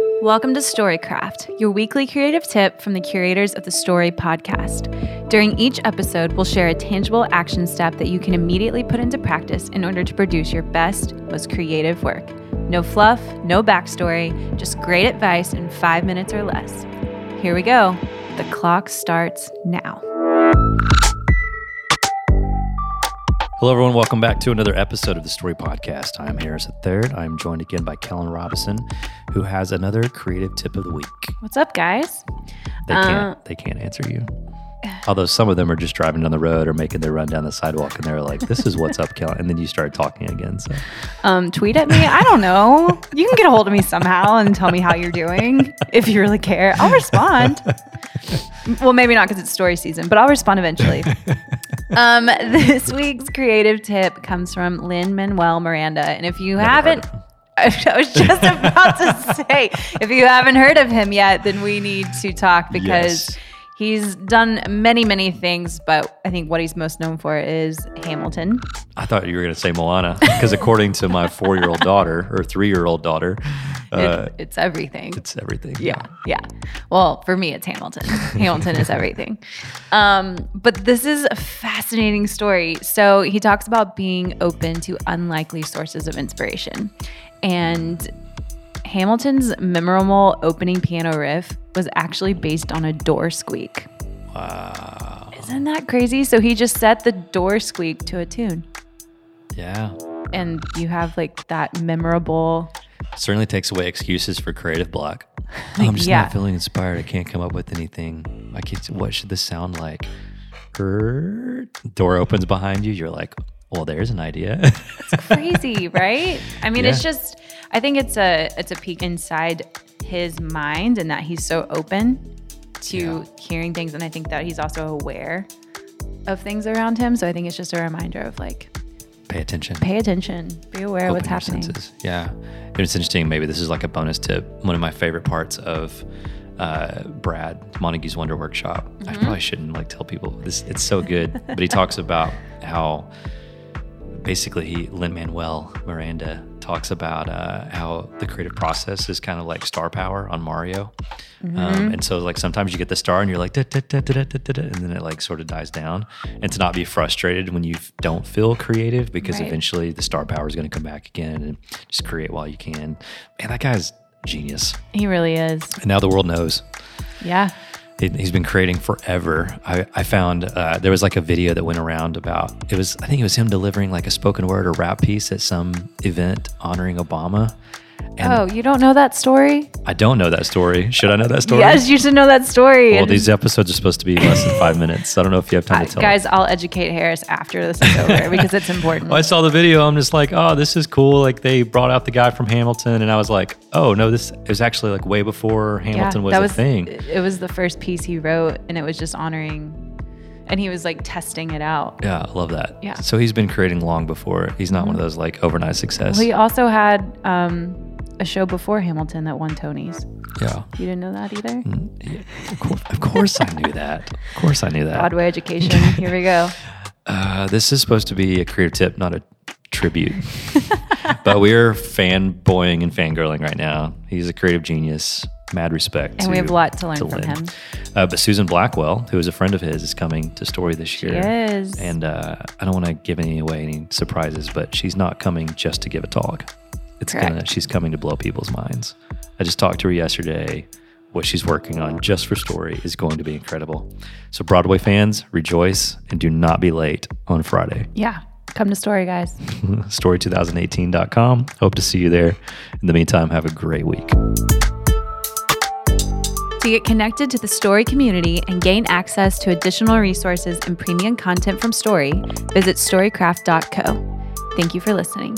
Welcome to Storycraft, your weekly creative tip from the curators of the Story podcast. During each episode, we'll share a tangible action step that you can immediately put into practice in order to produce your best, most creative work. No fluff, no backstory, just great advice in five minutes or less. Here we go. The clock starts now. Hello, everyone. Welcome back to another episode of the Story Podcast. I'm Harris III. I'm joined again by Kellen Robinson, who has another creative tip of the week. What's up, guys? They can't. They can't answer you. Although some of them are just driving down the road or making their run down the sidewalk, and they're like, "This is what's up, Kellen," and then you start talking again. So, Um, tweet at me. I don't know. You can get a hold of me somehow and tell me how you're doing if you really care. I'll respond. well, maybe not because it's story season, but I'll respond eventually. Um, this week's creative tip comes from Lin Manuel Miranda, and if you heard haven't. I was just about to say, if you haven't heard of him yet, then we need to talk because Yes. he's done many, many things. But I think what he's most known for is Hamilton. I thought you were going to say Moana because, according to my four-year-old daughter or three-year-old daughter, uh, It, it's everything. it's everything. Yeah, yeah. Well, for me, it's Hamilton. Hamilton is everything. Um, but this is a fascinating story. So he talks about being open to unlikely sources of inspiration, and Hamilton's memorable opening piano riff was actually based on a door squeak. Wow. Isn't that crazy? So he just set the door squeak to a tune, Yeah. and you have like that memorable. Certainly takes away excuses for creative block. I'm just Yeah. not feeling inspired. I can't come up with anything. I can't, what should this sound like? Door opens behind you. You're like, well, there's an idea. It's crazy, right? I mean, it's just I think it's a it's a peek inside his mind and that he's so open to Yeah. hearing things and I think that he's also aware of things around him. So I think it's just a reminder of like Pay attention. pay attention, be aware of what's happening. senses. Yeah. It's interesting. Maybe this is like a bonus tip. One of my favorite parts of uh, Brad Montague's Wonder Workshop. I Mm-hmm. probably shouldn't like tell people this. It's so good, but he talks about how basically he Lin Manuel Miranda talks about uh, how the creative process is kind of like star power on Mario, Mm-hmm. um, and so like sometimes you get the star and you're like da, da, da, da, da, da, da, and then it like sort of dies down, and to not be frustrated when you don't feel creative because Right. eventually the star power is going to come back again and just create while you can. Man, that guy's genius, He really is. and now the world knows. Yeah. He- He's been creating forever. I, I found uh, there was like a video that went around about it was I think it was him delivering like a spoken word or rap piece at some event honoring Obama. And oh, you don't know that story? I don't know that story. Should I know that story? Yes, you should know that story. Well, these episodes are supposed to be less than five minutes. So I don't know if you have time to tell. guys, I'll educate Harris after this is over because it's important. Well, I saw the video. I'm just like, oh, this is cool. Like they brought out the guy from Hamilton, and I was like, oh no, this it was actually like way before Hamilton was that a thing. It was the first piece he wrote, and it was just honoring, and he was like testing it out. Yeah, I love that. Yeah. So he's been creating long before. He's not one of those like overnight success. He also had um, a show before Hamilton that won Tonys. yeah. You didn't know that either? Yeah, Of course, of course I knew that. Of course I knew that. Broadway education. Here we go. Uh, this is supposed to be a creative tip, not a tribute. but we're fanboying and fangirling right now. He's a creative genius. Mad respect. And we have a lot to learn to from Lin. him. Uh, but Susan Blackwell, who is a friend of his, is coming to Story this year. is. And uh, I don't want to give any away any surprises, but she's not coming just to give a talk. It's gonna. She's coming to blow people's minds. I just talked to her yesterday. What she's working on just for Story is going to be incredible. So Broadway fans, rejoice and do not be late on Friday. Yeah. Come to story, guys. Story2018.com. Hope to see you there. In the meantime, have a great week. To get connected to the Story community and gain access to additional resources and premium content from Story, visit storycraft.co. Thank you for listening.